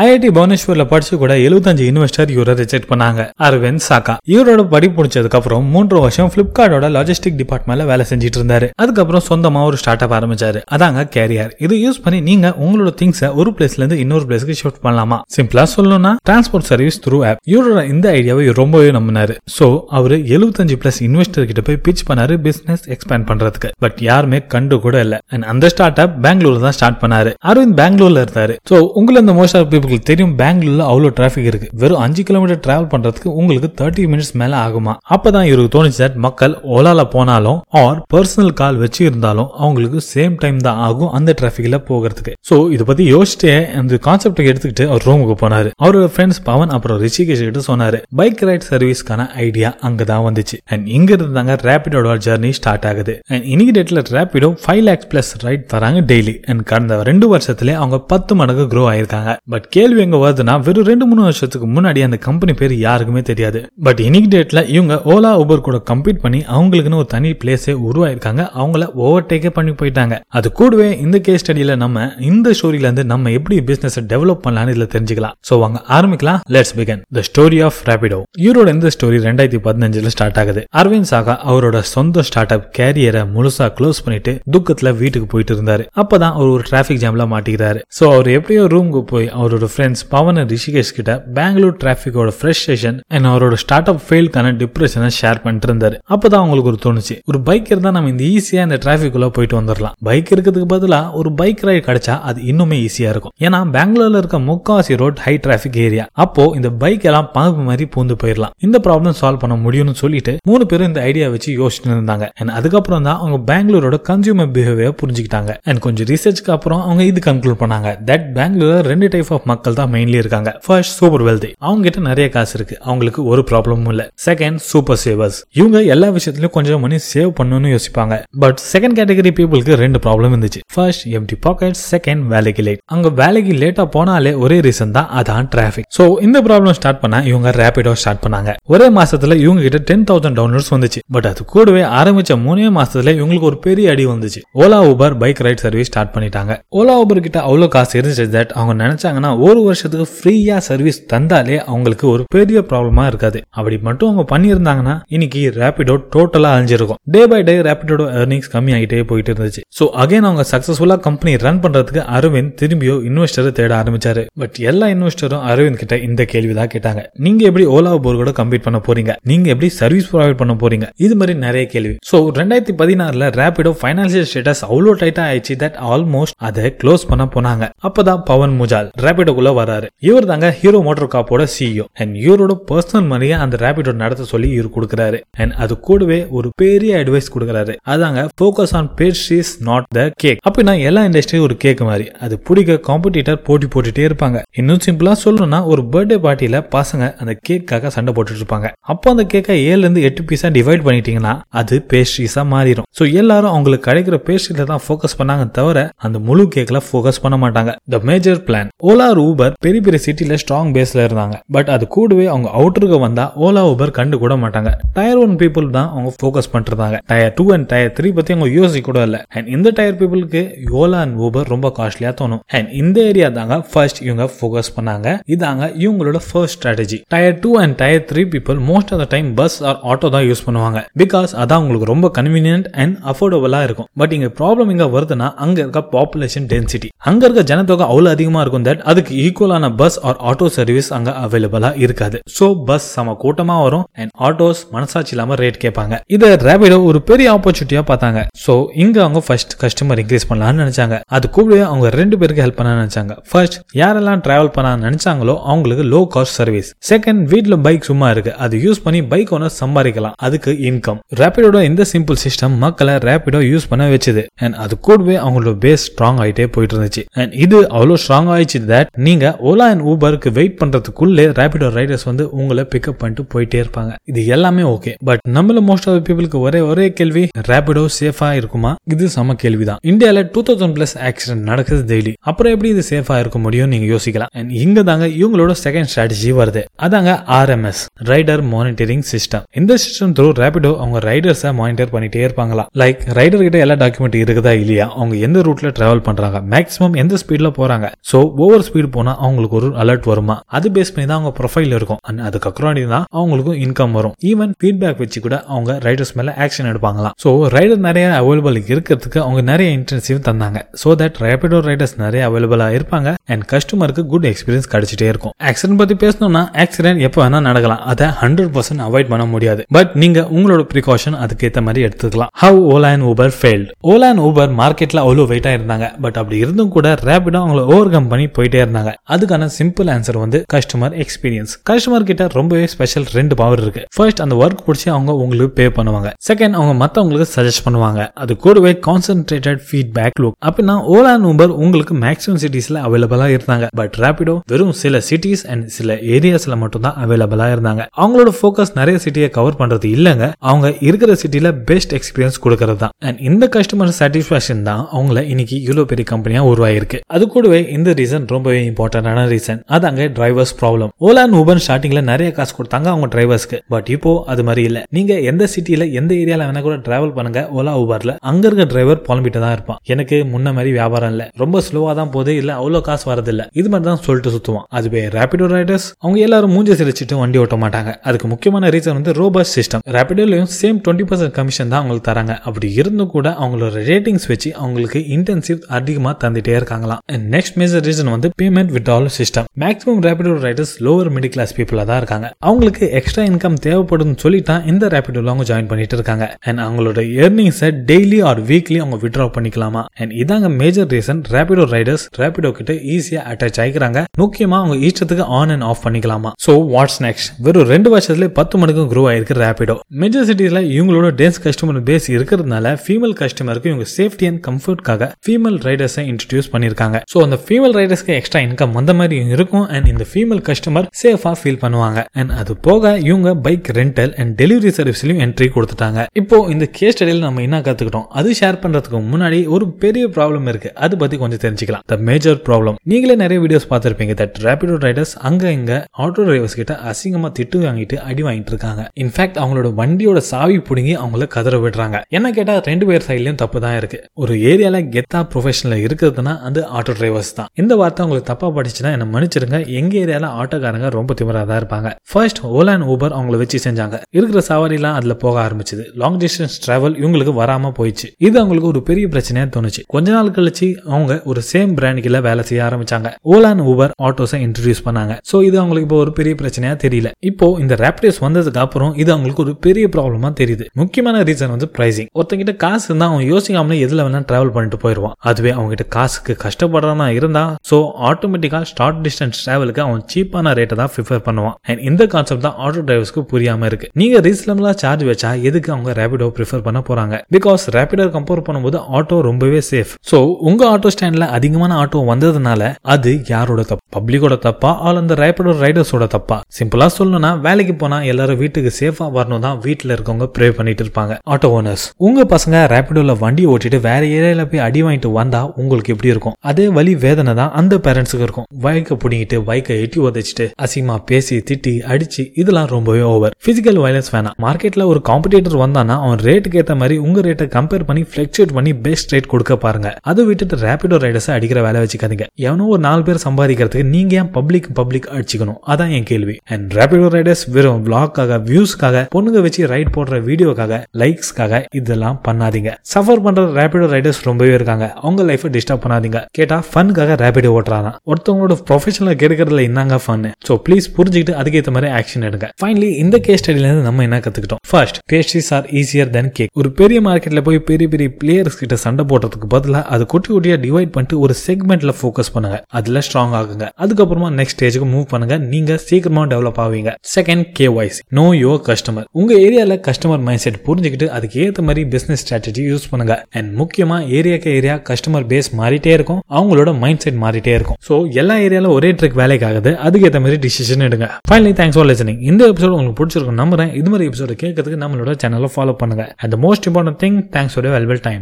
IIT புவனேஸ்வர்ல படிச்சு கூட எழுபத்தஞ்சு இன்வெஸ்டர் இவரை ரிஜெக்ட் பண்ணாங்க. அரவிந்த் சாக்கா. இவரோட படிப்பு முடிச்சதுக்கு அப்புறம் மூன்று வருஷம் பிளிப்கார்டோட லாஜிஸ்டிக் டிபார்ட்மெண்ட்ல வேலை செஞ்சுட்டு இருந்தாரு. அதுக்கப்புறம் சொந்தமா ஒரு ஸ்டார்ட் அப் ஆரம்பிச்சாரு. அதாங்க கேரியர் இது யூஸ் பண்ணி நீங்க உங்களோட திங்ஸ் ஒரு பிளேஸ்ல இருந்து இன்னொரு பிளேஸ்க்கு ஷிஃப்ட் பண்ணலாமா? சிம்பிளா சொல்லணும்னா டிரான்ஸ்போர்ட் சர்வீஸ் த்ரூ ஆப் இவரோட இந்த ஐடியாவை ரொம்பவே நம்பினாரு. சோ அவரு எழுபத்தஞ்சு பிளஸ் இன்வெஸ்டர் கிட்ட போய் பிச் பண்ணாரு பிசினஸ் எக்ஸ்பேண்ட் பண்றதுக்கு. பட் யாருமே கண்டு கூட இல்ல. அண்ட் அந்த ஸ்டார்ட் அப் பெங்களூர்ல தான் ஸ்டார்ட் பண்ணாரு. அரவிந்த் பெங்களூர்ல இருந்தாரு. சோ உங்களை இந்த மோஸ்ட் ஆஃப் உங்களுக்கு தெரியும் பெங்களூர்ல அவ்வளோ டிராஃபிக் இருக்கு. வெறும் அஞ்சு கிலோமீட்டர் டிராவல் பண்றதுக்கு உங்களுக்கு தேர்ட்டி மினிட்ஸ் மேல ஆகுமா? அப்பதான் இவருக்கு தோணுச்சு தட் மக்கள் ஓலால போனாலும் ஆர் பர்சனல் கால் வச்சு இருந்தாலும் அவங்களுக்கு சேம் டைம் தான் ஆகும் அந்த டிராபிக்ல போகிறதுக்கு. சோ இத பத்தி யோசிச்சுட்டே அந்த கான்செப்ட் எடுத்துக்கிட்டு அவர் ரூமுக்கு போனாரு. அவரோட ஃப்ரெண்ட்ஸ் பவன் அப்புறம் ரிஷிகேஷ் கிட்ட சொன்னாரு பைக் ரைட் சர்வீஸ்க்கான ஐடியா அங்கதான் வந்துச்சு. அண்ட் இங்க இருந்தாங்க ரேபிடோட ஜர்னி ஸ்டார்ட் ஆகுது. அண்ட் இன்னைக்கு டேட்ல Rapido five lakhs plus ride தராங்க டெய்லி அண்ட் கடந்த ரெண்டு வருஷத்துல அவங்க பத்து மடங்கு க்ரோ ஆயிருக்காங்க. பட் கேள்வி எங்க வருதுன்னா வெறும் ரெண்டு மூணு வருஷத்துக்கு முன்னாடி அந்த கம்பெனி பேர் யாருக்குமே தெரியாது. பட் இன்னைக்கு டேட்ல இவங்க ஓலா ஊபர் கூட கம்பீட் பண்ணி அவங்களுக்குன்னு ஒரு தனி பிளேஸே உருவாயிருக்காங்க. அவங்கள ஓவர்டேக்கே பண்ணி போயிட்டாங்க. அது கூடவே இந்த கேஸ் ஸ்டடியில நம்ம இந்த ஸ்டோரியில இருந்து நம்ம எப்படி பிசினஸ் டெவலப் பண்ணலாம்னு இதுல தெரிஞ்சுக்கலாம். சோ வாங்க ஆரம்பிக்கலாம். Let's begin the story of Rapido இவரோட இந்த ஸ்டோரி ரெண்டாயிரத்தி பதினஞ்சுல ஸ்டார்ட் ஆகுது. அரவிந்த் சாகா அவரோட சொந்த ஸ்டார்ட் அப் கேரியரை முழுசா க்ளோஸ் பண்ணிட்டு துக்கத்துல வீட்டுக்கு போயிட்டு இருந்தாரு. அப்பதான் அவர் ஒரு டிராபிக் ஜாம்ல மாட்டிக்கிறாரு. சோ அவர் எப்படியோ ரூமுக்கு போய் அவரோட ஃப்ரெண்ட்ஸ் பவன் ரிஷிகேஷ் கிட்ட பெங்களூர் டிராஃபிக்கோட ஃப்ரெஸ்ட்ரேஷன் அண்ட் அவரோட ஸ்டார்ட் அப் ஃபெயில்கான டிப்ரெஷனை ஷேர் பண்ணிட்டு இருந்தாரு. அப்பதான் அவங்களுக்கு ஒரு தோணுச்சு. ஒரு பைக் இருந்தா நம்ம இந்த ஈஸியா இந்த டிராபிக் உள்ள போயிட்டு வந்துடலாம் பைக் இருக்கிறதுக்கு பதிலா ஒரு பைக் ரைடு கிடைச்சா அது இன்னுமே ஈஸியா இருக்கும். ஏன்னா பெங்களூர்ல இருக்க முக்காவாசி ரோட் ஹை டிராபிக் ஏரியா அப்போ இந்த பைக் எல்லாம் பாம்பு மாதிரி பூந்து போயிடலாம் இந்த ப்ராப்ளம் சால்வ் பண்ண முடியும்னு சொல்லிட்டு மூணு பேரும் இந்த ஐடியா வச்சு யோசிச்சுட்டு இருந்தாங்க. அண்ட் அதுக்கப்புறம் தான் அவங்க பெங்களூரோட கன்சியூமர் பிஹேவியர் புரிஞ்சுக்கிட்டாங்க. அண்ட் கொஞ்சம் ரிசர்ச்க்கு அப்புறம் அவங்க இது கன்க்ளூட் பண்ணாங்க. தட் பெங்களூர்ல ரெண்டு டைப் ஆஃப் மக்கள் தான் மெயின்லி இருக்காங்க. ஃபர்ஸ்ட் சூப்பர் வெல்தி அவங்க கிட்ட நிறைய காசு இருக்கு. அவங்களுக்கு ஒரு ப்ராப்ளமும் இல்ல. செகண்ட் சூப்பர் சேவர்ஸ் இவங்க எல்லா விஷயத்திலயும் கொஞ்சம் மணி சேவ் பண்ணணும்னு யோசிப்பாங்க. பட் செகண்ட் கேட்டகரி பீப்புளுக்கு ரெண்டு ப்ராப்ளம் இருந்துச்சு. ஃபர்ஸ்ட் எம்டி பாக்கெட் செகண்ட் வேலைக்கு லேட் அங்க வேலைக்கு லேட்டா போனாலே ஒரே ரீசன் தான் அதான் டிராபிக் சோ இந்த ப்ராப்ளம் ஸ்டார்ட் பண்ண இவங்க ரேபிடோ ஸ்டார்ட் பண்ணாங்க. ஒரே மாசத்துல இவங்க கிட்ட டென் தௌசண்ட் டவுன்லோட்ஸ் வந்துச்சு. பட் அது கூடவே ஆரம்பிச்ச மூணே மாசத்துல இவங்களுக்கு ஒரு பெரிய அடி வந்துச்சு. Ola Uber bike ride service start பண்ணிட்டாங்க. ஓலா ஊபர் கிட்ட அவ்வளவு காசு இருந்துச்சு தட் அவங்க நினைச்சாங்கன்னா ஒரு வருஷத்துக்கு ஃப்ரீயா சர்வீஸ் தந்தாலே அவங்களுக்கு ஒரு பெரிய ப்ராப்ளமா இருக்காது. அப்படி மட்டும் அவங்க பண்ணியிருந்தாங்கன்னா இன்னைக்கு ரேபிடோ டோட்டலா அழிஞ்சிருக்கும். டே பை டே ரேபிடோட ஏர்னிங்ஸ் கம்மி ஆகிட்டே போயிட்டு இருந்துச்சு. சோ அகைன் அவங்க சக்சஸ்ஃபுல்லா கம்பெனி ரன் பண்றதுக்கு அரவிந்த் திரும்பியோ இன்வெஸ்டரை தேட ஆரம்பிச்சாரு. பட் எல்லா இன்வெஸ்டரும் அரவிந்த் கிட்ட இந்த கேள்விதான் கேட்டாங்க. நீங்க எப்படி ஓலா ஊபர் கூட கம்பீட் பண்ண போறீங்க? நீங்க எப்படி சர்வீஸ் ப்ரொவைட் பண்ண போறீங்க? இது மாதிரி நிறைய கேள்வி. சோ ரெண்டாயிரத்தி பதினாறுல ரேபிடோ பைனான்சியல் ஸ்டேட்டஸ் அவ்வளோ டைட்டா ஆயிடுச்சு தட் ஆல்மோஸ்ட் அதை க்ளோஸ் பண்ண போனாங்க. அப்பதான் பவன் முஜால் ரேபிடோ ரேபிடோக்குள்ள வராரு. இவர் தாங்க ஹீரோ மோட்டர் காப்போட சிஇஓ அண்ட் இவரோட பர்சனல் மணியை அந்த ரேபிடோ நடத்த சொல்லி இவர் கொடுக்குறாரு. அண்ட் அது கூடவே ஒரு பெரிய அட்வைஸ் கொடுக்குறாரு. அதாங்க focus on pastries not the cake அப்படின்னா எல்லா இண்டஸ்ட்ரியும் ஒரு கேக் மாதிரி. அது பிடிக்க காம்படிட்டர் போட்டி போட்டுட்டே இருப்பாங்க. இன்னும் சிம்பிளா சொல்லணும்னா ஒரு பர்த்டே பார்ட்டியில பசங்க அந்த கேக்காக சண்டை போட்டுட்டு இருப்பாங்க. அப்போ அந்த கேக்கை ஏழுல இருந்து எட்டு பீஸா டிவைட் பண்ணிட்டீங்கன்னா அது பேஸ்ட்ரீஸா மாறிடும் சோ எல்லாரும் அவங்களுக்கு கிடைக்கிற பேஸ்ட்ரியில தான் ஃபோக்கஸ் பண்ணாங்க தவிர அந்த முழு கேக்ல ஃபோக்கஸ் பண்ண மாட்டாங்க. The major plan Ola Uber பெரிய பெரிய சிட்டில ஸ்ட்ராங் பேஸ்ல இருந்தாங்க. பட் அது கூடவே அவங்க அவுட்டருக்கு வந்தா ஓலா ஊபர் கண்டு கூட மாட்டாங்க. டயர் ஒன் பீப்புள் தான் அவங்க ஃபோக்கஸ் பண்றாங்க tier two and tier three பத்தி அவங்க யோசிக்க கூட இல்ல. அண்ட் இந்த டயர் பீப்புளுக்கு ஓலா அண்ட் ஊபர் ரொம்ப காஸ்ட்லியா தோணும். அண்ட் இந்த ஏரியா தாங்க ஃபர்ஸ்ட் இவங்க ஃபோக்கஸ் பண்ணாங்க. இதாங்க இவங்களோட first strategy tier two and tier three people most of the time bus or auto தான் யூஸ் பண்ணுவாங்க. பிகாஸ் அதான் உங்களுக்கு ரொம்ப கன்வீனியன்ட் அண்ட் அஃபோர்டபுளா இருக்கும். பட் இங்க ப்ராப்ளம் இங்க வருதுன்னா அங்க இருக்க பாப்புலேஷன் டென்சிட்டி அங்க இருக்க ஜனத்தொகை அவ்வளவு அதிகமா இருக்கும் தட் அதுக்கு ஈக்குவலான பஸ் ஆர் ஆட்டோ சர்வீஸ் அங்க அவைலபிளா இருக்காது. சோ பஸ் சம கூட்டமா வரும் அண்ட் ஆட்டோஸ் மனசாட்சி இல்லாம ரேட் கேட்பாங்க. இதை ரேபிடோ ஒரு பெரிய ஆப்பர்ச்சுனிட்டியா பார்த்தாங்க. சோ இங்க அவங்க ஃபர்ஸ்ட் கஸ்டமர் இன்க்ரீஸ் பண்ணலாம்னு நினைச்சாங்க. அது கூடவே அவங்க ரெண்டு பேருக்கு ஹெல்ப் பண்ண நினைச்சாங்க. ஃபர்ஸ்ட் யாரெல்லாம் டிராவல் பண்ண நினைச்சாங்களோ அவங்களுக்கு லோ காஸ்ட் சர்வீஸ் செகண்ட் வீட்டில் பைக் சும்மா இருக்கு. அது யூஸ் பண்ணி பைக் ஓனர் சம்பாதிக்கலாம். அதுக்கு இன்கம் ரேபிடோட இந்த சிம்பிள் சிஸ்டம் மக்களை ரேபிடோ யூஸ் பண்ண வச்சது. அண்ட் அது கூடவே அவங்களோட பேஸ் ஸ்ட்ராங் ஆயிட்டே போயிட்டு இருந்துச்சு. அண்ட் இது அவ்வளோ ஸ்ட்ராங் ஆயிடுச்சு தட் நீங்க ஓலா அண்ட் ஊபருக்கு வெயிட் பண்ணுறதுக்குள்ளே ரேபிடோ ரைடர்ஸ் வந்து உங்களை பிக்கப் பண்ணிட்டு போயிட்டே இருப்பாங்க. இது எல்லாமே ஓகே பட் நம்மள மோஸ்ட் ஆஃப் பீப்புளுக்கு ஒரே ஒரே கேள்வி ரேபிடோ சேஃபா இருக்குமா? இது சம கேள்விதான். இந்தியால டூ தௌசண்ட் பிளஸ் ஆக்சிடென்ட் நடக்குது டெய்லி அப்புறம் எப்படி இது சேஃபா இருக்க முடியும் நீங்க யோசிக்கலாம். அண்ட் இங்க தாங்க இவங்களோட செகண்ட் ஸ்ட்ராட்டஜி வருது. அதாங்க ஆர்எம்எஸ் ரைடர் மானிட்டரிங் சிஸ்டம் இந்த சிஸ்டம் த்ரூ ரேபிடோ அவங்க ரைடர்ஸை மானிட்டர் பண்ணிட்டே இருப்பாங்களா? லைக் ரைடர் கிட்ட எல்லா டாக்குமெண்ட் இருக்குதா இல்லையா? அவங்க எந்த ரூட்ல டிராவல் பண்றாங்க? மேக்ஸிமம் எந்த ஸ்பீட்ல போறாங்க? சோ ஓவர் ஸ்பீட் ஸ்பீடு போனா அவங்களுக்கு ஒரு அலர்ட் வருமா? அது பேஸ் பண்ணி தான் அவங்க ப்ரொஃபைல் இருக்கும். அண்ட் அதுக்கப்புறம் தான் அவங்களுக்கும் இன்கம் வரும். ஈவன் ஃபீட்பேக் வச்சு கூட அவங்க ரைடர்ஸ் மேல ஆக்ஷன் எடுப்பாங்களாம். ஸோ ரைடர் நிறைய அவைலபிள் இருக்கிறதுக்கு அவங்க நிறைய இன்டென்சிவ் தந்தாங்க. ஸோ தட் ரேபிடோ ரைடர்ஸ் நிறைய அவைலபிளா இருப்பாங்க. அண்ட் கஸ்டமருக்கு குட் எக்ஸ்பீரியன்ஸ் கிடைச்சிட்டே இருக்கும். ஆக்சிடென்ட் பத்தி பேசணும்னா ஆக்சிடென்ட் எப்போ வேணா நடக்கலாம். அதை ஹண்ட்ரட் பர்சன்ட் அவாய்ட் பண்ண முடியாது. பட் நீங்க உங்களோட ப்ரிகாஷன் அதுக்கேற்ற மாதிரி எடுத்துக்கலாம். How Ola and Uber failed Ola and Uber மார்க்கெட்ல அவ்வளோ வெயிட்டா இருந்தாங்க. பட் அப்படி இருந்தும் கூட ரேபிடோ அவங்கள ஓவர் கம் பண்ணி போயிட்டே இருந்தாங்க. அதுக்கான சிம்பிள் ஆன்சர் வந்து கஸ்டமர் எக்ஸ்பீரியன்ஸ் கஸ்டமர் கிட்ட ரொம்பவே ஸ்பெஷல் ரெண்டு பவர் இருக்கு. ஃபர்ஸ்ட் அந்த ஒர்க் பிடிச்சி அவங்க உங்களுக்கு பே பண்ணுவாங்க. செகண்ட் அவங்க மத்தவங்களுக்கு சஜஸ்ட் பண்ணுவாங்க. அது கூடவே கான்சென்ட்ரேட்டட் ஃபீட்பேக் லுக் அப்படின்னா ஓலா அண்ட் ஊபர் உங்களுக்கு மேக்ஸிமம் சிட்டிஸ்ல அவைலபிளா இருந்தாங்க. பட் ரேபிடோ வெறும் சில சிட்டிஸ் அண்ட் சில ஏரியாஸ்ல மட்டும் தான் அவைலபிளா இருந்தாங்க. அவங்களோட ஃபோக்கஸ் நிறைய சிட்டியை கவர் பண்றது இல்லங்க. அவங்க இருக்கிற சிட்டில பெஸ்ட் எக்ஸ்பீரியன்ஸ் கொடுக்கறது தான். அண்ட் இந்த கஸ்டமர் சாட்டிஸ்பாக்சன் தான் அவங்கள இன்னைக்கு இவ்வளவு பெரிய கம்பெனியா உருவாயிருக்கு. அது கூடவே இந்த ரீசன் ரொம்பவே இம்பார்ட்டன்டான ரீசன் அதாங்க drivers problem Ola and Uber ஸ்டார்டிங்ல நிறைய காசு கொடுத்தாங்க அவங்க டிரைவர்ஸ்க்கு பட் இப்போ அது மாதிரி இல்ல. நீங்க எந்த சிட்டில எந்த ஏரியால வேணா கூட டிராவல் பண்ணுங்க ஓலா ஊபர்ல அங்க இருக்க டிரைவர் புலம்பிட்டு தான் இருப்பான். எனக்கு முன்ன மாதிரி வியாபாரம் இல்ல. ரொம்ப ஸ்லோவா தான் போகுது இல்ல அவ்வளவு காசு வரது இல்ல இது மாதிரி தான் சொல்லிட்டு சுத்துவான். அதுவே ரேபிடோ ரைடர்ஸ் அவங்க எல்லாரும் மூஞ்சி சிரிச்சிட்டு வண்டி ஓட்ட மாட்டாங்க. அதுக்கு முக்கியமான ரீசன் வந்து ரோபஸ் சிஸ்டம் ரேபிடோலையும் சேம் டுவெண்ட்டி பர்சன்ட் கமிஷன் தான் அவங்களுக்கு தராங்க. அப்படி இருந்தும் கூட அவங்களோட ரேட்டிங்ஸ் வச்சு அவங்களுக்கு இன்டென்சிவ் அதிகமா தந்துட்டே இருக்காங்களாம். நெக்ஸ்ட் மேஜர் ரீசன் வந்து payment withdrawal system maximum Rapido riders lower middle class பீப்புளாக தான் இருக்காங்க. அவங்களுக்கு எக்ஸ்ட்ரா இன்கம் தேவைப்படும் சொல்லிட்டா இந்த ரேபிடோல அவங்க ஜாயின் பண்ணிட்டு இருக்காங்க. அண்ட் அவங்களோட ஏர்னிங்ஸை டெய்லி ஆர் வீக்லி அவங்க வித்ட்ரா பண்ணிக்கலாமா? அண்ட் இதாங்க major reason Rapido riders Rapido கிட்ட ஈஸியா அட்டாச் ஆகிக்கிறாங்க முக்கியமா அவங்க இஷ்டத்துக்கு ஆன் அண்ட் ஆஃப் பண்ணிக்கலாமா? சோ வாட்ஸ் நெக்ஸ்ட் வெறும் ரெண்டு வருஷத்துல பத்து மணிக்கு க்ரோ ஆயிருக்கு ரேபிடோ மேஜர் சிட்டிஸ்ல இவங்களோட டென்ஸ் கஸ்டமர் பேஸ் இருக்கிறதுனால ஃபீமேல் கஸ்டமருக்கு இவங்க சேஃப்டி அண்ட் கம்ஃபர்ட்காக ஃபீமேல் ரைடர்ஸை இன்ட்ரடியூஸ் பண்ணியிருக்காங்க சோ அந்த ஃபீமேல் ரைடர்ஸ்க்கு எக்ஸ்ட்ரா இன்கம் வந்த மாதிரி இருக்கும். அண்ட் இந்த ஃபீமேல் கஸ்டமர் சேஃபா ஃபீல் பண்ணுவாங்க. அண்ட் அது போக இவங்க பைக் ரெண்டல் அண்ட் டெலிவரி சர்வீஸ்லயும் என்ட்ரி கொடுத்துட்டாங்க. இப்போ இந்த கேஸ் ஸ்டடியில் நம்ம என்ன கத்துக்கிட்டோம்? அது ஷேர் பண்றதுக்கு முன்னாடி ஒரு பெரிய ப்ராப்ளம் இருக்கு. அது பத்தி கொஞ்சம் தெரிஞ்சுக்கலாம். த மேஜர் ப்ராப்ளம் நீங்களே நிறைய வீடியோஸ் பார்த்துருப்பீங்க. தட் ரேபிடோ ரைடர்ஸ் அங்க இங்க ஆட்டோ டிரைவர்ஸ் கிட்ட அசிங்கமா திட்டு வாங்கிட்டு அடி வாங்கிட்டு இருக்காங்க. இன்ஃபேக்ட் அவங்களோட வண்டியோட சாவி பிடுங்கி அவங்கள கதற விடுறாங்க. என்ன கேட்டா ரெண்டு பேர் சைட்லயும் தப்பு தான் இருக்கு. ஒரு ஏரியால கெத்தா ப்ரொஃபஷனல் இருக்கிறதுனா அது ஆட்டோ டிரைவர்ஸ் தான். இந்த வார்த்தை உங்களுக்கு தப்பா படிச்சுன்னா என்ன மன்னிச்சிருங்க எங்க ஏரியால ஆட்டோக்காரங்க ரொம்ப திமிராக தான் இருப்பாங்க. ஃபர்ஸ்ட் ஓலா அண்ட் ஊபர் அவங்கள வச்சு செஞ்சாங்க. இருக்கிற சவாரிலாம் அதுல போக ஆரம்பிச்சது. லாங் டிஸ்டன்ஸ் டிராவல் இவங்களுக்கு வராம போயிடுச்சு. இது அவங்களுக்கு ஒரு பெரிய பிரச்சனையா தோணுச்சு. கொஞ்ச நாள் கழிச்சு அவங்க ஒரு சேம் பிராண்ட் வேலை செய்ய ஆரம்பிச்சாங்க. ஓலா அண்ட் ஊபர் ஆட்டோஸை இன்ட்ரடியூஸ் பண்ணாங்க. சோ இது அவங்களுக்கு இப்போ ஒரு பெரிய பிரச்சனையா தெரியல. இப்போ இந்த ரேப்டேஸ் வந்ததுக்கு அப்புறம் இது அவங்களுக்கு ஒரு பெரிய ப்ராப்ளமா தெரியுது. முக்கியமான ரீசன் வந்து பிரைசிங் ஒருத்தங்கிட்ட காசு இருந்தா அவன் யோசிக்காமலே எதுல வேணா டிராவல் பண்ணிட்டு போயிடுவான். அதுவே அவங்க கிட்ட காசுக்கு கஷ்டப்படுறானா இருந்தா சோ ஆட்டோமேட்டிக்கா ஷார்ட் டிஸ்டன்ஸ் ட்ராவலுக்கு அவன் சீப்பான ரேட்டை தான் ப்ரிஃபர் பண்ணுவான். அண்ட் இந்த கான்செப்ட் தான் ஆட்டோ டிரைவர்ஸ்க்கு புரியாம இருக்கு. நீங்க ரீசனபிளா சார்ஜ் வச்சா எதுக்கு அவங்க ரேபிடோ ப்ரிஃபர் பண்ண போறாங்க? பிகாஸ் ரேபிடோ கம்பேர் பண்ணும்போது ஆட்டோ ரொம்பவே சேஃப் சோ உங்க ஆட்டோ ஸ்டாண்ட்ல அதிகமான ஆட்டோ வந்ததுனால அது யாரோட தப்பு? பப்ளிக்கோட தப்பா ஆல் அந்த ரேபிடோ ரைடர்ஸோட தப்பா? சிம்பிளா சொல்லணும்னா வேலைக்கு போனா எல்லாரும் வீட்டுக்கு சேஃபா வரணும் தான் வீட்டுல இருக்கவங்க ப்ரே பண்ணிட்டு இருப்பாங்க. ஆட்டோ ஓனர்ஸ் உங்க பசங்க ரேபிடோல வண்டி ஓட்டிட்டு வேற ஏரியால போய் அடி வாங்கிட்டு வந்தா உங்களுக்கு எப்படி இருக்கும்? அதே வழி வேதனை தான் அந்த பேரண்ட்ஸுக்கு இருக்கும். பைக்கை பிடிங்கிட்டு பைக்கை எட்டி உதச்சிட்டு அசிங்கமா பேசி திட்டி அடிச்சு இதெல்லாம் ரொம்பவே ஓவர் பிசிக்கல் வயலன்ஸ் வேணாம். மார்க்கெட்ல ஒரு காம்படிட்டர் வந்தானா அவன் ரேட்டுக்கு ஏத்த மாதிரி உங்க ரேட்டை கம்பேர் பண்ணி பிளெக்சுவேட் பண்ணி பெஸ்ட் ரேட் கொடுக்க பாருங்க. அதை விட்டுட்டு ரேபிடோ ரைடர்ஸ் அடிக்கிற வேலை வச்சுக்காதீங்க. எவனோ ஒரு நாலு பேர் சம்பாதிக்கிறதுக்கு நீங்க ஏன் பப்ளிக் பப்ளிக் அடிச்சுக்கணும்? அதான் என் கேள்வி. அண்ட் ரேபிடோ ரைடர்ஸ் வெறும் விளாக்காக வியூஸ்க்காக பொண்ணுங்க வச்சு ரைட் போடுற வீடியோக்காக லைக்ஸ்க்காக இதெல்லாம் பண்ணாதீங்க. சஃபர் பண்ற ரேபிடோ ரைடர்ஸ் ரொம்பவே இருக்காங்க. அவங்க லைஃபை டிஸ்டர்ப் பண்ணாதீங்க. கேட்டா ஃபனுக்காக ரேபிடோ ஓட்டுறாங்க. ஒருத்தவங்களோட ப்ரொஃபஷனில் கெடுக்கிறதுல என்னங்க ஃபன் ஸோ ப்ளீஸ் புரிஞ்சுக்கிட்டு அதுக்கேற்ற மாதிரி ஆக்ஷன் எடுங்க. ஃபைனலி இந்த கேஸ் ஸ்டடியிலேருந்து இருந்து நம்ம என்ன கத்துக்கிட்டோம்? First pastries are easier than cake ஒரு பெரிய மார்க்கெட்ல போய் பெரிய பெரிய பிளேயர்ஸ் கிட்ட சண்டை போடுறதுக்கு பதிலா அது குட்டி குட்டியா டிவைட் பண்ணிட்டு ஒரு செக்மெண்ட்ல ஃபோக்கஸ் பண்ணுங்க. அதுல ஸ்ட்ராங் ஆகுங்க. அதுக்கப்புறமா நெக்ஸ்ட் ஸ்டேஜுக்கு மூவ் பண்ணுங்க. நீங்க சீக்கிரமா டெவலப் ஆவீங்க. Second KYC know your customer உங்க ஏரியால கஸ்டமர் மைண்ட் செட் புரிஞ்சுக்கிட்டு அதுக்கு ஏத்த மாதிரி பிசினஸ் ஸ்ட்ராட்டஜி யூஸ் பண்ணுங்க. அண்ட் முக்கியமா ஏரியாக்கு ஏரியா கஸ்டமர் பேஸ் மாறிட்டே இருக்கும். அவங்களோட மைண்ட் செட் மாறிட்டே இருக்கும். ஸோ எல்லா ஏரியால ஒரே ட்ரிக் வேலைக்கு ஆகுது அதுக்கேற்ற மாதிரி டிசிஷன் எடுங்க. ஃபைனலி தேங்க்ஸ் ஃபார் லிசனிங் இந்த எபிசோட் உங்களுக்கு பிடிச்சிருக்கும் நம்புறேன். இது மாதிரி எபிசோட கேட்கறதுக்கு நம்மளோட சேனலை ஃபாலோ பண்ணுங்க. And most important thing thanks for valuable time